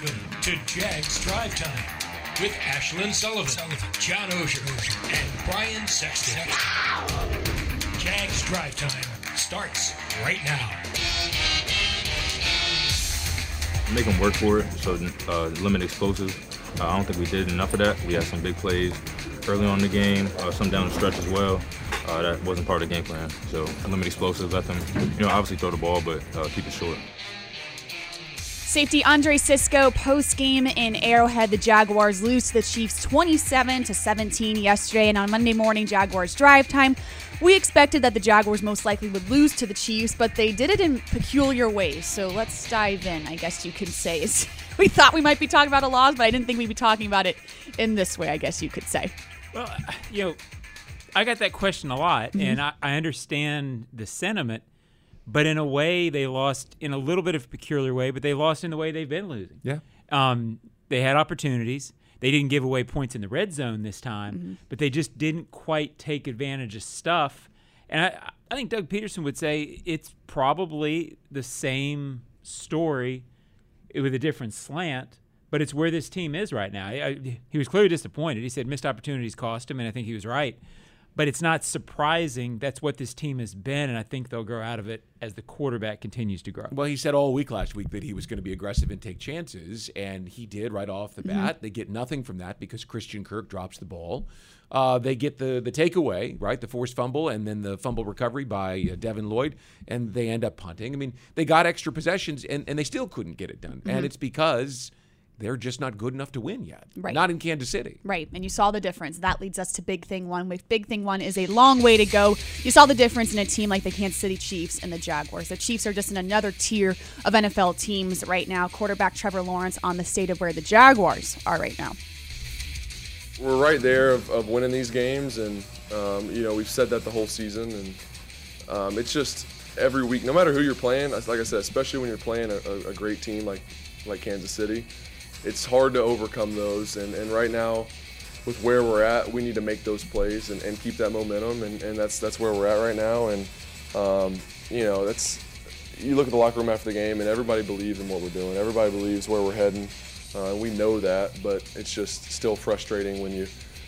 Welcome to Jags Drive Time with Ashlyn Sullivan, John Oehser, and Brian Sexton. Jags Drive Time starts right now. Make them work for it, so uh, limit explosives. Uh, I don't think we did enough of that. We had some big plays early on in the game, uh, some down the stretch as well. Uh, that wasn't part of the game plan. So limit explosives, let them, you know, obviously throw the ball, but uh, keep it short. Safety Andre Cisco post game in Arrowhead. The Jaguars lose to the Chiefs 27 to 17 yesterday, and on Monday morning, Jaguars drive time. We expected that the Jaguars most likely would lose to the Chiefs, but they did it in peculiar ways. So let's dive in. I guess you could say we thought we might be talking about a loss, but I didn't think we'd be talking about it in this way. I guess you could say. Well, you know, I got that question a lot, Mm-hmm. and I, I understand the sentiment. But in a way, they lost in a little bit of a peculiar way, but they lost in the way they've been losing. Yeah. Um, they had opportunities. They didn't give away points in the red zone this time, Mm-hmm. but they just didn't quite take advantage of stuff. And I, I think Doug Pederson would say it's probably the same story with a different slant, but it's where this team is right now. I, I, he was clearly disappointed. He said missed opportunities cost him, and I think he was right. But it's not surprising. That's what this team has been, and I think they'll grow out of it as the quarterback continues to grow. Well, he said all week last week that he was going to be aggressive and take chances, and he did right off the bat. They get nothing from that because Christian Kirk drops the ball. Uh, they get the the takeaway, right, the forced fumble, and then the fumble recovery by uh, Devin Lloyd, and they end up punting. I mean, they got extra possessions, and, and they still couldn't get it done, and it's because they're just not good enough to win yet. Right. Not in Kansas City. Right, and you saw the difference. That leads us to big thing one. With big thing one is a long way to go. You saw the difference in a team like the Kansas City Chiefs and the Jaguars. The Chiefs are just in another tier of NFL teams right now. Quarterback Trevor Lawrence on the state of where the Jaguars are right now. we're right there of, of winning these games, and um, you know we've said that the whole season, and um, it's just every week, no matter who you're playing. Like I said, especially when you're playing a, a, a great team like like Kansas City, it's hard to overcome those. And, and right now, with where we're at, we need to make those plays and, and keep that momentum, and, and that's that's where we're at right now. And um, you know that's you look at the locker room after the game, and everybody believes in what we're doing. Everybody believes where we're heading. Uh, we know that, but it's just still frustrating when you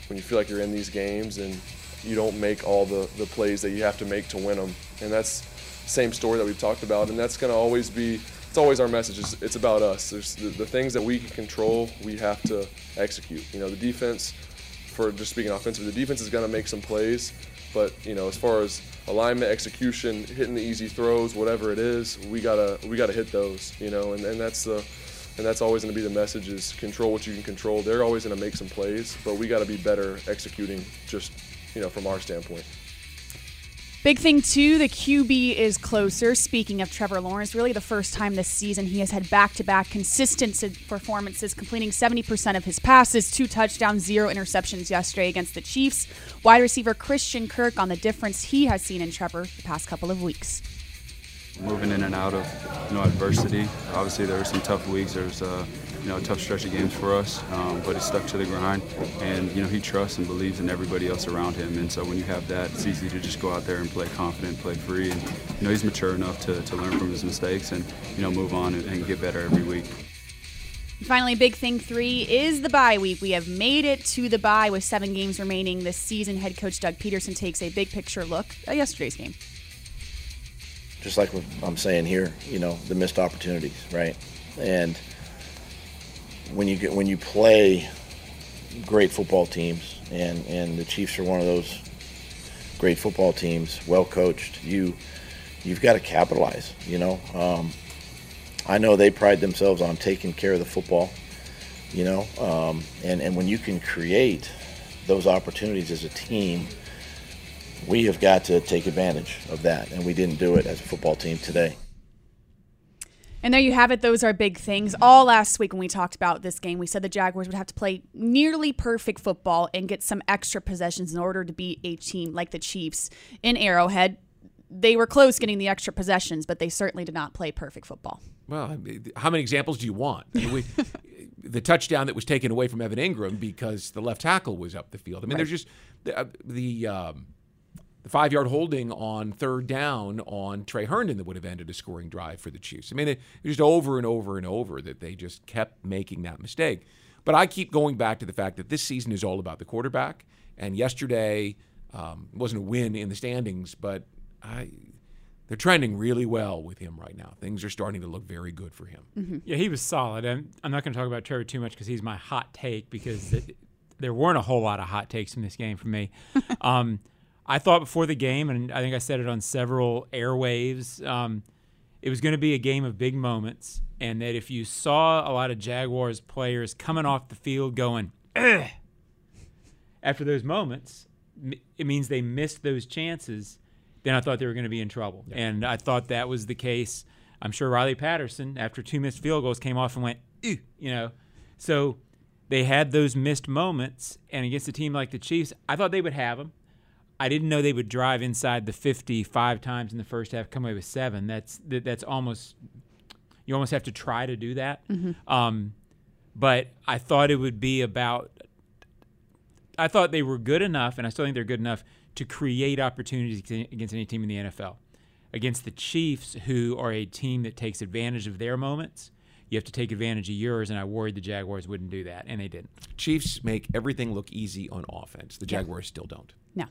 when you feel like you're in these games and you don't make all the, the plays that you have to make to win them. And that's the same story that we've talked about, and that's going to always be. It's always our message. It's, it's about us. There's the, the things that we can control. We have to execute. You know, the defense. For just speaking offensive, the defense is going to make some plays, but you know, as far as alignment, execution, hitting the easy throws, whatever it is, we gotta we gotta hit those. You know, and, and that's the and that's always going to be the message: is control what you can control. They're always going to make some plays, but we got to be better executing. Just you know, from our standpoint. Big thing two, the QB is closer. Speaking of Trevor Lawrence, really the first time this season he has had back-to-back consistent performances, completing 70% of his passes, two touchdowns, zero interceptions yesterday against the Chiefs. Wide receiver Christian Kirk on the difference he has seen in Trevor the past couple of weeks. moving in and out of you know adversity. Obviously, there were some tough weeks. There's uh, you know a tough stretch of games for us, um, but he stuck to the grind, and you know he trusts and believes in everybody else around him. And so when you have that, it's easy to just go out there and play confident, play free, and you know he's mature enough to, to learn from his mistakes and you know move on and, and get better every week. Finally, big thing three is the bye week. We have made it to the bye with seven games remaining this season. Head coach Doug Pederson takes a big picture look at yesterday's game. just like what I'm saying here, you know, the missed opportunities, right? And when you get when you play great football teams, and and the Chiefs are one of those great football teams, well coached. You you've got to capitalize. You know, um, I know they pride themselves on taking care of the football. You know, um, and and when you can create those opportunities as a team, we have got to take advantage of that, and we didn't do it as a football team today. And there you have it. Those are big things. All last week when we talked about this game, we said the Jaguars would have to play nearly perfect football and get some extra possessions in order to beat a team like the Chiefs in Arrowhead. They were close getting the extra possessions, but they certainly did not play perfect football. Well, how many examples do you want? I mean, we, the touchdown that was taken away from Evan Engram because the left tackle was up the field. I mean, Right. there's just the, uh, the um, the five yard holding on third down on Tre Herndon that would have ended a scoring drive for the Chiefs. I mean, it, it was just over and over and over that they just kept making that mistake. But I keep going back to the fact that this season is all about the quarterback. And yesterday um, wasn't a win in the standings, but I, they're trending really well with him right now. Things are starting to look very good for him. Yeah, he was solid. I'm, I'm not going to talk about Trevor too much because he's my hot take because it, there weren't a whole lot of hot takes in this game for me. um, I thought before the game, and I think I said it on several airwaves, um, it was going to be a game of big moments, and that if you saw a lot of Jaguars players coming off the field going, Ugh, after those moments, it means they missed those chances. Then I thought they were going to be in trouble, and I thought that was the case. I'm sure Riley Patterson, after two missed field goals, came off and went, Ew, you know. So they had those missed moments, and against a team like the Chiefs, I thought they would have them. I didn't know they would drive inside the 50 five times in the first half, come away with seven. That's that, that's almost you almost have to try to do that. Um, but I thought it would be about. I thought they were good enough, and I still think they're good enough to create opportunities against any team in the NFL. Against the Chiefs, who are a team that takes advantage of their moments, you have to take advantage of yours, and I worried the Jaguars wouldn't do that, and they didn't. Chiefs make everything look easy on offense. The Yeah. Jaguars still don't. No.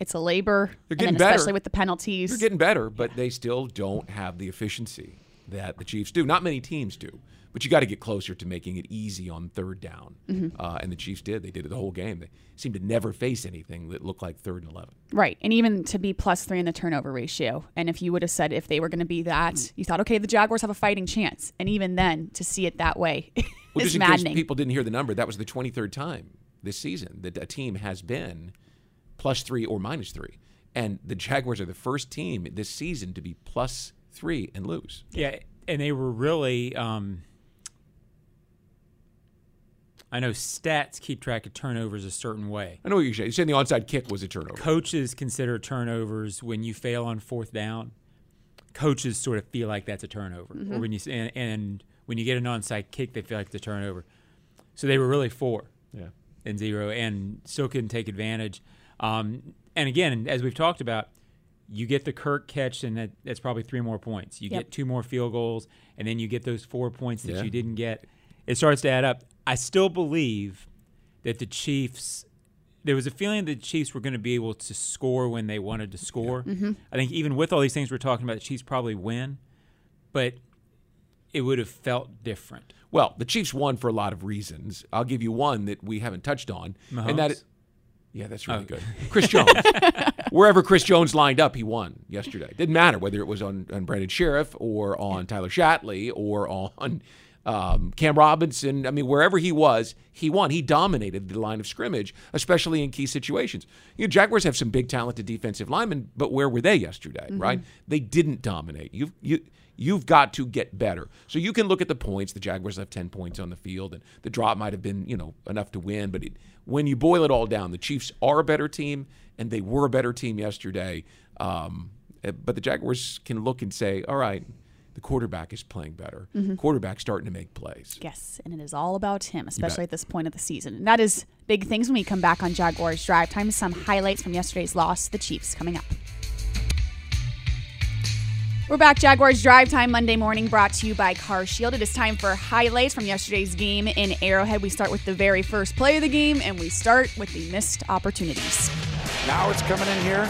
It's a labor. They're getting better. especially with the penalties. They're getting better, but they still don't have the efficiency that the Chiefs do. Not many teams do, but you got to get closer to making it easy on third down. Mhm. Uh, and the Chiefs did. They did it the whole game. They seemed to never face anything that looked like third and 11. Right. And even to be plus three in the turnover ratio. And if you would have said if they were going to be that, you thought, okay, the Jaguars have a fighting chance. And even then, to see it that way Well, is just in maddening. people didn't hear the number, that was the 23rd time this season that a team has been plus three or minus three. And the Jaguars are the first team this season to be plus three and lose. Yeah, and they were really. Um, I know stats keep track of turnovers a certain way. I know what you're saying. You're saying the onside kick was a turnover. Coaches consider turnovers when you fail on fourth down. Coaches sort of feel like that's a turnover, or Mhm. when you and, and when you get an onside kick, they feel like it's a turnover. So they were really four, Yeah. and zero, and still couldn't take advantage. Um, and again, as we've talked about, you get the Kirk catch, and that, that's probably three more points. You Yep. get two more field goals, and then you get those four points that Yeah. you didn't get. It starts to add up. I still believe that the Chiefs. There was a feeling that the Chiefs were going to be able to score when they wanted to score. Mhm. I think even with all these things we're talking about, the Chiefs probably win, but it would have felt different. Well, the Chiefs won for a lot of reasons. I'll give you one that we haven't touched on, and that Mahomes? is, yeah, that's really Oh. good. Chris Jones. Wherever Chris Jones lined up, he won yesterday. Didn't matter whether it was on, on Brandon Scherff or on Tyler Shatley or on um, Cam Robinson. I mean, wherever he was, he won. He dominated the line of scrimmage, especially in key situations. You know, Jaguars have some big, talented defensive linemen, but where were they yesterday? Right? They didn't dominate. You you. You've got to get better. So you can look at the points. The Jaguars have 10 points on the field, and the drop might have been, you know, enough to win. But it, when you boil it all down, the Chiefs are a better team, and they were a better team yesterday. Um, eh, but the Jaguars can look and say, all right, the quarterback is playing better. Mhm. Quarterback's starting to make plays. Yes, and it is all about him, especially at this point of the season. And that is big things when we come back on Jaguars Drive Time. Some highlights from yesterday's loss, to the Chiefs, coming up. We're back, Jaguars Drive Time Monday morning, brought to you by Car Shield. It is time for highlights from yesterday's game in Arrowhead. We start with the very first play of the game, and we start with the missed opportunities. Now it's coming in here.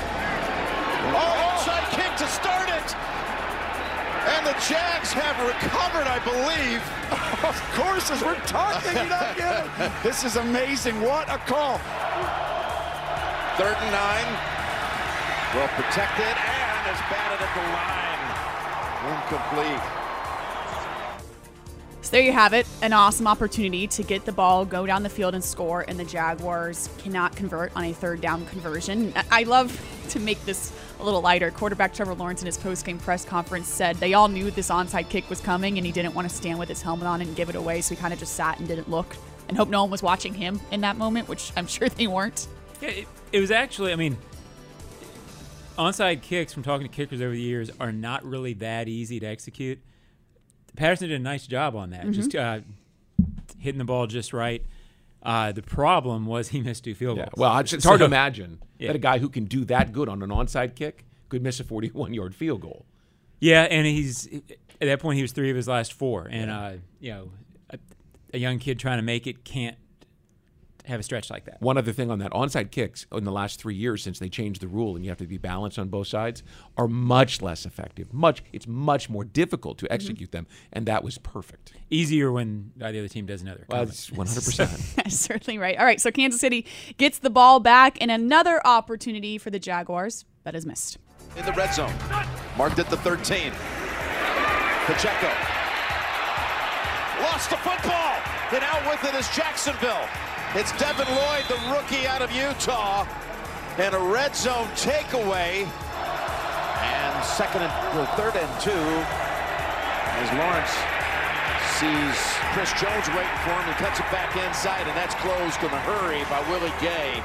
Oh, onside kick to start it. And the Jags have recovered, I believe. Of course, as we're talking, you're not kidding. This is amazing. What a call. Third and nine. Well protected and is batted at the line. Incomplete. So there you have it, an awesome opportunity to get the ball, go down the field and score, and the Jaguars cannot convert on a third down conversion. I love to make this a little lighter. Quarterback Trevor Lawrence in his post-game press conference said they all knew this onside kick was coming and he didn't want to stand with his helmet on and give it away, so he kind of just sat and didn't look and hope no one was watching him in that moment, which I'm sure they weren't. Yeah, it, it was actually, I mean, onside kicks from talking to kickers over the years are not really that easy to execute. Patterson did a nice job on that, just uh, hitting the ball just right. Uh, the problem was he missed two field Yeah. goals. Well, it's, it's hard to imagine Yeah. that a guy who can do that good on an onside kick could miss a 41 yard field goal. Yeah, and he's at that point he was three of his last four, and uh, you know, a, a young kid trying to make it can't have a stretch like that. One other thing on that onside kicks in the last three years since they changed the rule and you have to be balanced on both sides are much less effective. Much it's much more difficult Mm-hmm. to execute them, and that was perfect. Easier when the other team does another. Well, comment. it's 100. percent That's certainly right. All right, so Kansas City gets the ball back and another opportunity for the Jaguars that is missed. in the red zone. Marked at the 13. Pacheco. Lost the football. And out with it is Jacksonville. It's Devin Lloyd, the rookie out of Utah. And a red zone takeaway. And second and or third and two. As Lawrence sees Chris Jones waiting for him. He cuts it back inside, and that's closed in a hurry by Willie Gay.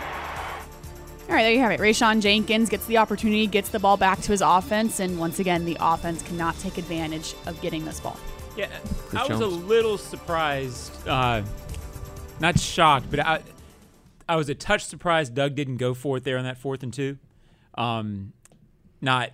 All right, there you have it. Rayshawn Jenkins gets the opportunity, gets the ball back to his offense, and once again, the offense cannot take advantage of getting this ball. Yeah, Chris I was a little surprised, uh, not shocked, but I, I was a touch surprised Doug didn't go for it there on that fourth and two. Um, not,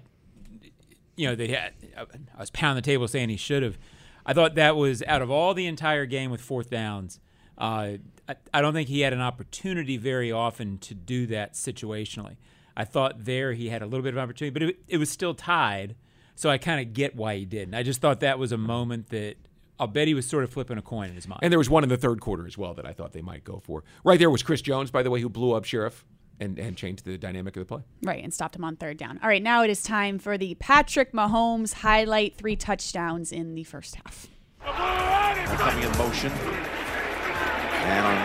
you know, they had. I was pounding the table saying he should have. I thought that was out of all the entire game with fourth downs. Uh, I, I don't think he had an opportunity very often to do that situationally. I thought there he had a little bit of opportunity, but it, it was still tied. So I kind of get why he didn't. I just thought that was a moment that I'll bet he was sort of flipping a coin in his mind. And there was one in the third quarter as well that I thought they might go for. Right there was Chris Jones, by the way, who blew up Scherff and, and changed the dynamic of the play. Right, and stopped him on third down. All right, now it is time for the Patrick Mahomes highlight three touchdowns in the first half. They're coming in motion. And on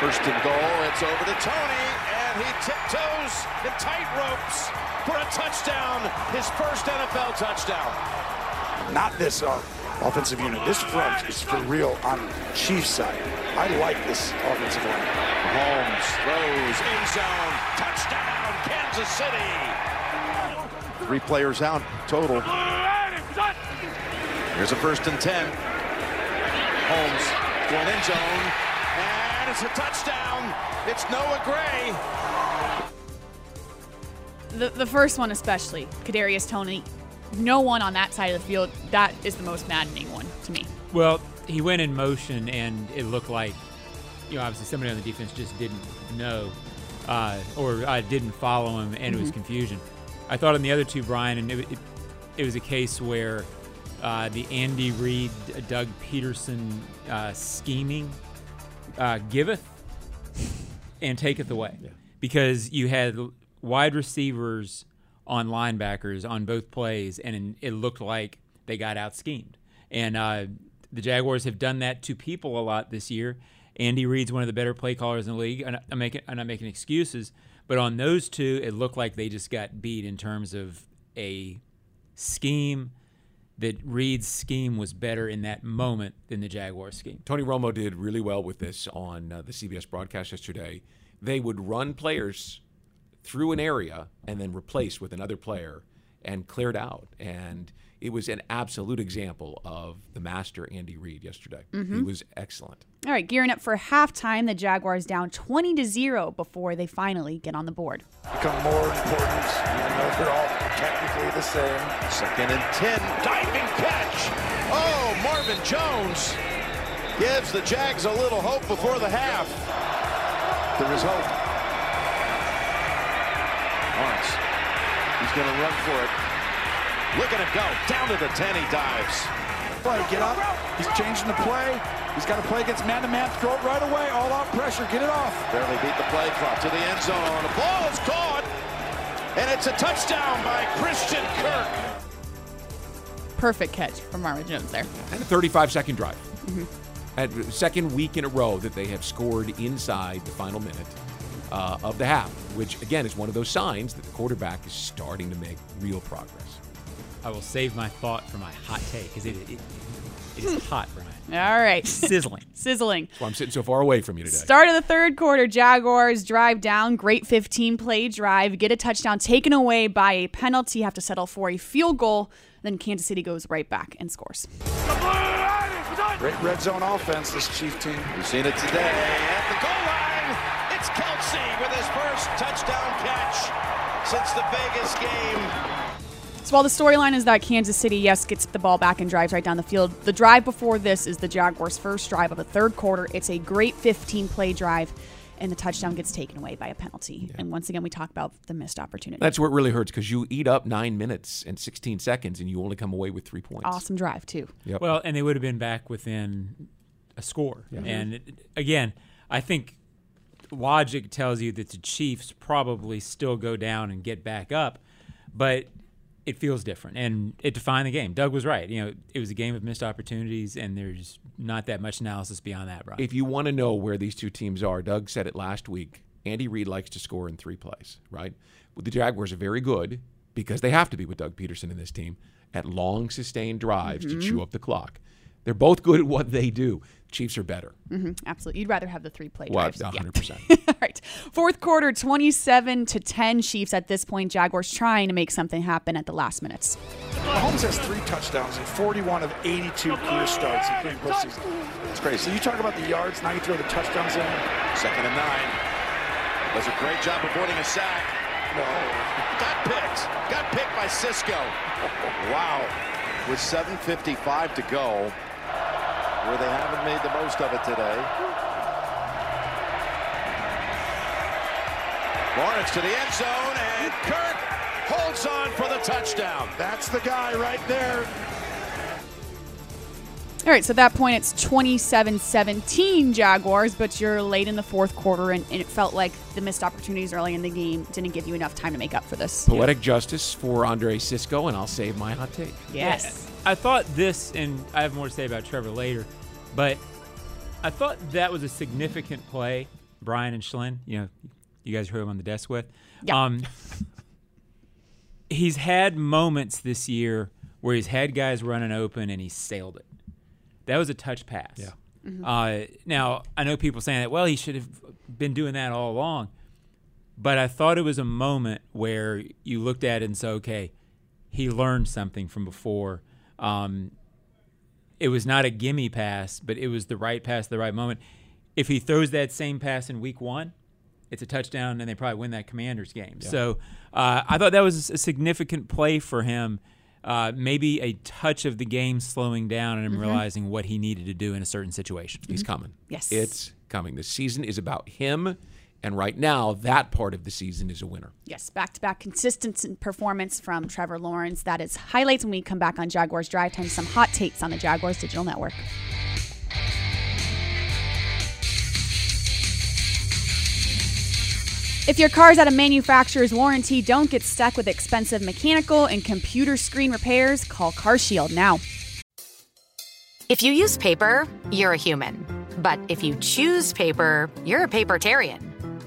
first and goal, it's over to Toney, and he tiptoes and tight ropes for a touchdown, his first NFL touchdown. Not this uh, offensive unit. This front is for real on Chiefs side. I like this offensive line. Mahomes throws end zone, touchdown, Kansas City. Three players out total. Here's a first and ten. Holmes going end zone, and it's a touchdown. It's Noah Gray. The, the first one, especially, Kadarius Toney. No one on that side of the field. That is the most maddening one to me. Well, he went in motion, and it looked like, you know, obviously somebody on the defense just didn't know uh, or uh, didn't follow him, and it was confusion. I thought on the other two, Brian, and it, it, it was a case where uh, the Andy Reid, Doug Pederson uh, scheming uh, giveth and taketh away. Because you had wide receivers on linebackers on both plays, and it looked like they got out schemed. And uh, the Jaguars have done that to people a lot this year. Andy Reid's one of the better play callers in the league. I'm, making, I'm not making excuses, but on those two, it looked like they just got beat in terms of a scheme that Reid's scheme was better in that moment than the Jaguars scheme. Tony Romo did really well with this on uh, the CBS broadcast yesterday. They would run players through an area and then replaced with another player and cleared out. And it was an absolute example of the master Andy Reid yesterday. He mm-hmm. was excellent. All right, gearing up for halftime. The Jaguars down 20 to 0 before they finally get on the board. Become more important, even though they're all technically the same. Second and 10, diving catch. Oh, Marvin Jones gives the Jags a little hope before the half. There is hope. Lawrence, he's going to run for it. Look at him go. Down to the 10 he dives. Play, get up. He's changing the play. He's got to play against man-to-man. Throw it right away. All-out pressure. Get it off. Barely beat the play clock to the end zone. The ball is caught. And it's a touchdown by Christian Kirk. Perfect catch from Marvin Jones there. And a 35 second drive. Mhm. At second week in a row that they have scored inside the final minute uh, of the half, which again is one of those signs that the quarterback is starting to make real progress. I will save my thought for my hot take because it, it, it is hot, Brian. All right. Sizzling. Sizzling. That's why I'm sitting so far away from you today. Start of the third quarter, Jaguars drive down. Great 15 play drive. Get a touchdown taken away by a penalty. Have to settle for a field goal. Then Kansas City goes right back and scores. Great red zone offense, this Chief team. We've seen it today at the goal touchdown catch since the Vegas game. So while the storyline is that Kansas City, yes, gets the ball back and drives right down the field, the drive before this is the Jaguars' first drive of the third quarter. It's a great 15 play drive, and the touchdown gets taken away by a penalty. And once again, we talk about the missed opportunity. That's where it really hurts because you eat up nine minutes and 16 seconds and you only come away with three points. awesome drive, too. Yep. Well, and they would have been back within a score. Yeah. And it, again, I think logic tells you that the Chiefs probably still go down and get back up, but it feels different and it defined the game. Doug was right. You know, it was a game of missed opportunities, and there's not that much analysis beyond that, Brian. If you want to know where these two teams are, Doug said it last week. Andy Reid likes to score in three plays, right? Well, the Jaguars are very good because they have to be with Doug Pederson in this team at long sustained drives Mhm. to chew up the clock. They're both good at what they do. Chiefs are better. hmm absolutely. You'd rather have the three play Well, drives. Yeah. 100%. All right. Fourth quarter, 27 to 10 Chiefs at this point. Jaguars trying to make something happen at the last minutes. Mahomes has three touchdowns and 41 of 82 career starts, including postseason. It's crazy. So you talk about the yards, now you throw the touchdowns in. Second and nine. Does a great job avoiding a sack. No. Got picked. Got picked by Cisco. Wow. With 7.55 to go, where they haven't made the most of it today. Lawrence to the end zone, and Kirk holds on for the touchdown. That's the guy right there. All right, so at that point, it's 27 17 Jaguars, but you're late in the fourth quarter, and, and it felt like the missed opportunities early in the game didn't give you enough time to make up for this. Poetic justice for Andre Cisco, and I'll save my hot take. Yes. I thought this, and I have more to say about Trevor later, but I thought that was a significant play. Brian and Ashlyn, you know, you guys heard him on the desk with. Yeah. Um, he's had moments this year where he's had guys running open and he sailed it. That was a touch pass. Yeah. Mhm. Uh, now I know people saying that. Well, he should have been doing that all along, but I thought it was a moment where you looked at it and said, "Okay, he learned something from before." Um, it was not a gimme pass, but it was the right pass at the right moment. If he throws that same pass in week one, it's a touchdown, and they probably win that Commanders game. Yeah. So uh, I thought that was a significant play for him. Uh, maybe a touch of the game slowing down and him Mhm. realizing what he needed to do in a certain situation. He's coming. Yes. It's coming. The season is about him, and right now, that part of the season is a winner. Yes, back to back consistent performance from Trevor Lawrence. That is highlights when we come back on Jaguars Drive Time. Some hot takes on the Jaguars Digital Network. If your car's out of manufacturer's warranty, don't get stuck with expensive mechanical and computer screen repairs. Call CarShield now. If you use paper, you're a human. But if you choose paper, you're a papertarian.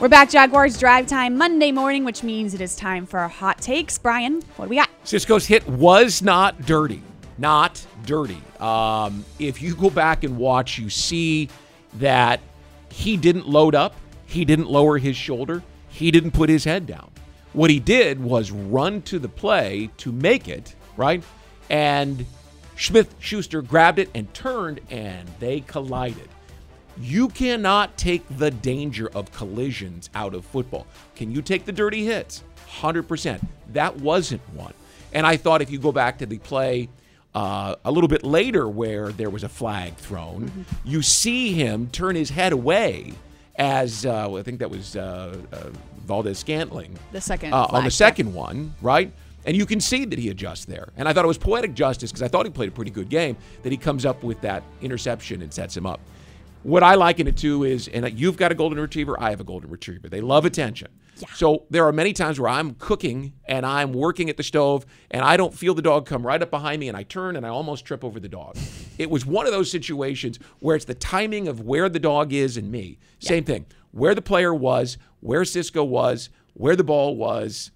We're back, Jaguars drive time Monday morning, which means it is time for our hot takes. Brian, what do we got? Cisco's hit was not dirty. Not dirty. Um, if you go back and watch, you see that he didn't load up, he didn't lower his shoulder, he didn't put his head down. What he did was run to the play to make it, right? And Smith Schuster grabbed it and turned, and they collided. You cannot take the danger of collisions out of football. Can you take the dirty hits? 100%. That wasn't one. And I thought if you go back to the play uh, a little bit later where there was a flag thrown, Mm-hmm. you see him turn his head away as uh, I think that was uh, uh, Valdes-Scantling. The second Uh, on the second one, right? And you can see that he adjusts there. And I thought it was poetic justice because I thought he played a pretty good game that he comes up with that interception and sets him up. What I liken it to is, and you've got a golden retriever, I have a golden retriever. They love attention. Yeah. So there are many times where I'm cooking and I'm working at the stove and I don't feel the dog come right up behind me and I turn and I almost trip over the dog. it was one of those situations where it's the timing of where the dog is and me. Same thing. Where the player was, where Cisco was, where the ball was.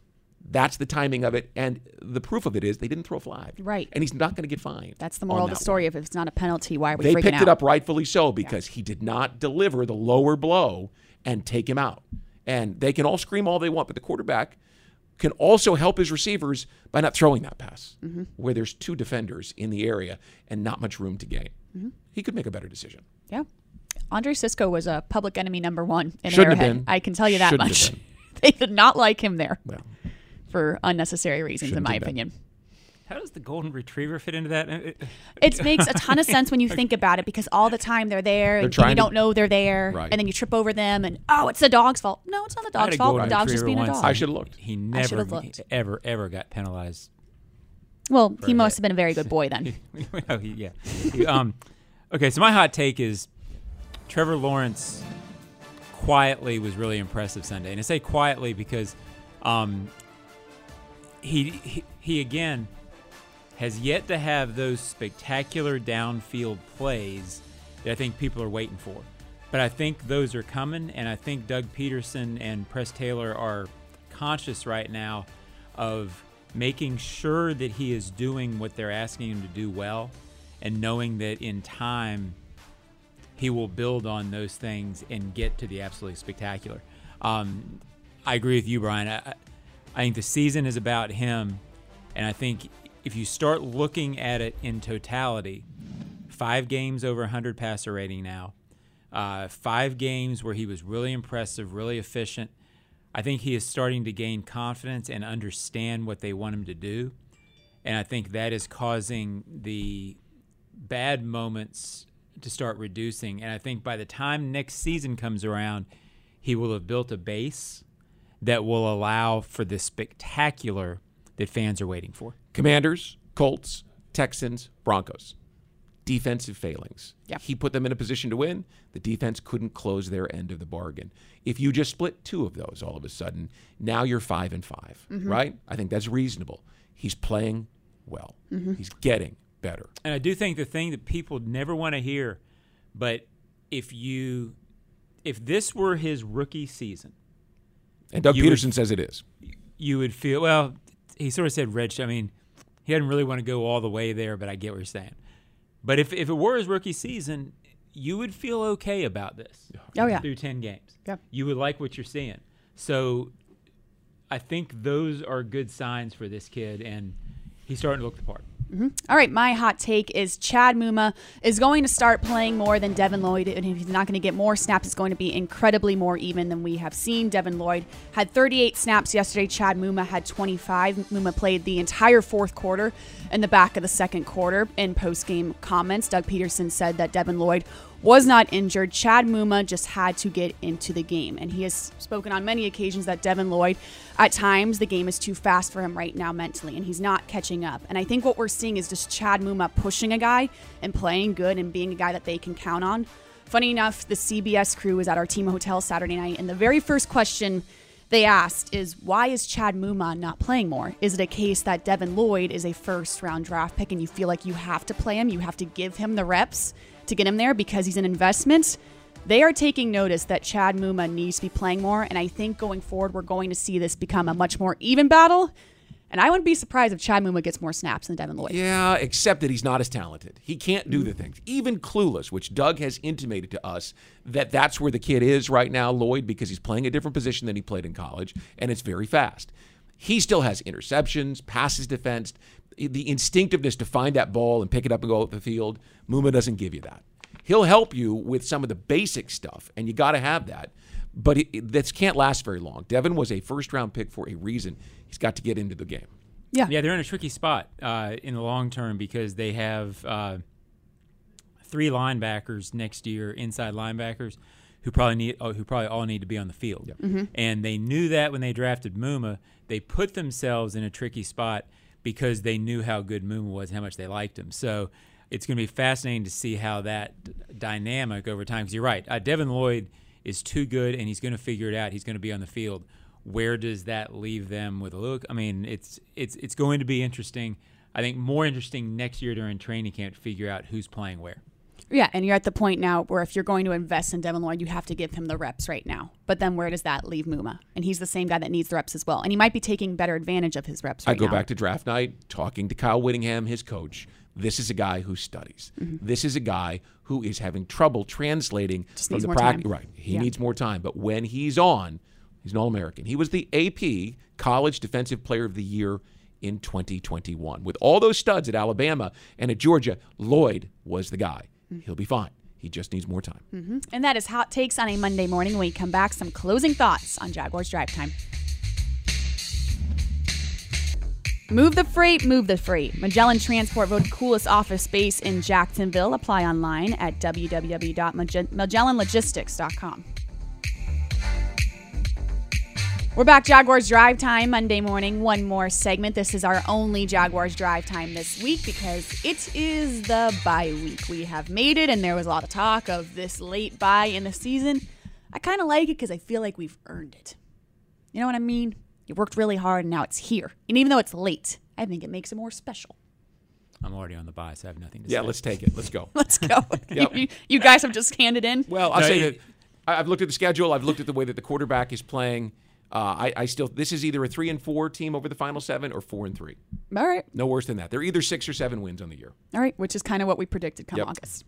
That's the timing of it. And the proof of it is they didn't throw a flag. Right. And he's not going to get fined. That's the moral of the story. If it's not a penalty, why are we they picked out? it up rightfully so because he did not deliver the lower blow and take him out. And they can all scream all they want, but the quarterback can also help his receivers by not throwing that pass Mhm. where there's two defenders in the area and not much room to gain. Mhm. He could make a better decision. Yeah. Andre Cisco was a public enemy number one in Shouldn't have Arrowhead. been. I can tell you that Shouldn't much. they did not like him there Well, for unnecessary reasons, in Shouldn't my opinion. How does the golden retriever fit into that? It, It makes a ton of sense when you think about it because all the time they're there They're and you don't know they're there Right. and then you trip over them and oh it's the dog's fault. No, it's not the dog's fault. The dog's just being a once, dog. and He I never, should have looked. He never looked. ever, ever got penalized. Well, he must hit. have been a very good boy then. Oh, he- yeah. He- um, okay, so my hot take is Trevor Lawrence quietly was really impressive Sunday, and I say quietly because um, he, he again has yet to have those spectacular downfield plays that I think people are waiting for. But I think those are coming, and I think Doug Pederson and Press Taylor are conscious right now of making sure that he is doing what they're asking him to do well, and knowing that in time he will build on those things and get to the absolutely spectacular. Um, I agree with you, Brian. I, I- think the season is about him, and I think if you start looking at it in totality, five games over 100 passer rating now, uh, five games where he was really impressive, really efficient. I think he is starting to gain confidence and understand what they want him to do. And I think that is causing the bad moments to start reducing. And I think by the time next season comes around, he will have built a base that will allow for the spectacular that fans are waiting for. Commanders, Colts, Texans, Broncos. Defensive failings. Yeah. He put them in a position to win. The defense couldn't close their end of the bargain. If you just split two of those all of a sudden, now you're five and 5 Mhm. right? I think that's reasonable. He's playing well. Mhm. He's getting better. And I do think the thing that people never want to hear, but if you, if this were his rookie season, And Doug you would- Pederson says it is. you would feel well. He sort of said rich. I mean, he didn't really want to go all the way there, but I get what you're saying. But if if it were his rookie season, you would feel okay about this. Oh, yeah. through ten games. Yep. you would like what you're seeing. So, I think those are good signs for this kid, and he's starting to look the part. Mhm. All right, my hot take is Chad Muma is going to start playing more than Devin Lloyd, and if he's not going to get more snaps, it's going to be incredibly more even than we have seen. Devin Lloyd had 38 snaps yesterday. Chad Muma had 25. Muma played the entire fourth quarter and the back of the second quarter. In post-game comments, Doug Pederson said that Devin Lloyd was not injured. Chad Muma just had to get into the game. And he has spoken on many occasions that Devin Lloyd, at times, the game is too fast for him right now mentally, and he's not catching up. And I think what we're seeing is just Chad Muma pushing a guy and playing good and being a guy that they can count on. Funny enough, the CBS crew was at our team hotel Saturday night, and the very first question they asked is why is Chad Muma not playing more? Is it a case that Devin Lloyd is a first round draft pick and you feel like you have to play him, you have to give him the reps to get him there because he's an investment? They are taking notice that Chad Muma needs to be playing more, and I think going forward, we're going to see this become a much more even battle. And I wouldn't be surprised if Chad Muma gets more snaps than Devin Lloyd. Yeah, except that he's not as talented. He can't do the things. Even clueless, which Doug has intimated to us that that's where the kid is right now, Lloyd, because he's playing a different position than he played in college, and it's very fast. He still has interceptions, passes defensed, the instinctiveness to find that ball and pick it up and go out the field. Muma doesn't give you that. He'll help you with some of the basic stuff, and you got to have that. But it, that can't last very long. Devin was a first round pick for a reason. He's got to get into the game. Yeah, yeah, they're in a tricky spot uh, in the long term because they have uh, three linebackers next year, inside linebackers, who probably need oh, who probably all need to be on the field. Yep. Mm-hmm. And they knew that when they drafted Muma, they put themselves in a tricky spot because they knew how good Muma was, how much they liked him. So it's going to be fascinating to see how that d- dynamic over time. Because you're right, uh, Devin Lloyd is too good, and he's going to figure it out. He's going to be on the field. Where does that leave them with a look? I mean, it's it's it's going to be interesting. I think more interesting next year during training camp to figure out who's playing where. Yeah, and you're at the point now where if you're going to invest in Devin Lloyd, you have to give him the reps right now. But then where does that leave Muma? And he's the same guy that needs the reps as well. And he might be taking better advantage of his reps right I go now. back to draft night, talking to Kyle Whittingham, his coach. This is a guy who studies. Mm-hmm. This is a guy who is having trouble translating Just from the practice. Right, he Yeah. needs more time. But when he's on, he's an All-American. He was the AP College Defensive Player of the Year in 2021. With all those studs at Alabama and at Georgia, Lloyd was the guy. He'll be fine. He just needs more time. hmm And that is Hot Takes on a Monday morning. When we come back, some closing thoughts on Jaguars Drive Time. Move the freight, move the freight. Magellan Transport voted coolest office space in Jacksonville. Apply online at www.magellanlogistics.com. We're back, Jaguars Drive Time Monday morning. One more segment. This is our only Jaguars Drive Time this week because it is the bye week. We have made it, and there was a lot of talk of this late bye in the season. I kind of like it because I feel like we've earned it. You know what I mean? You worked really hard, and now it's here. And even though it's late, I think it makes it more special. I'm already on the bye, so I have nothing to Yeah, say. Yeah, let's take it. Let's go. Let's go. Yep. you, you guys have just handed in. Well, I'll No, say it- that I- I've looked at the schedule. I've looked at the way that the quarterback is playing. Uh, I, I still this is either a three and four team over the final seven or four and three. All right. No worse than that. They're either six or seven wins on the year. All right, which is kind of what we predicted come Yep. August.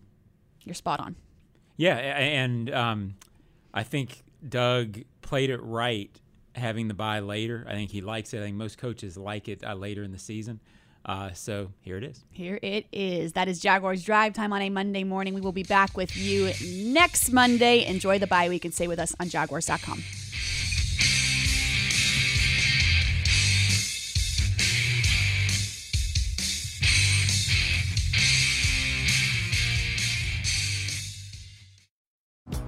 You're spot on. Yeah, and um, I think Doug played it right having the bye later. I think he likes it. I think most coaches like it uh, later in the season. Uh, so here it is. Here it is. That is Jaguars Drive Time on a Monday morning. We will be back with you next Monday. Enjoy the bye week and stay with us on Jaguars.com.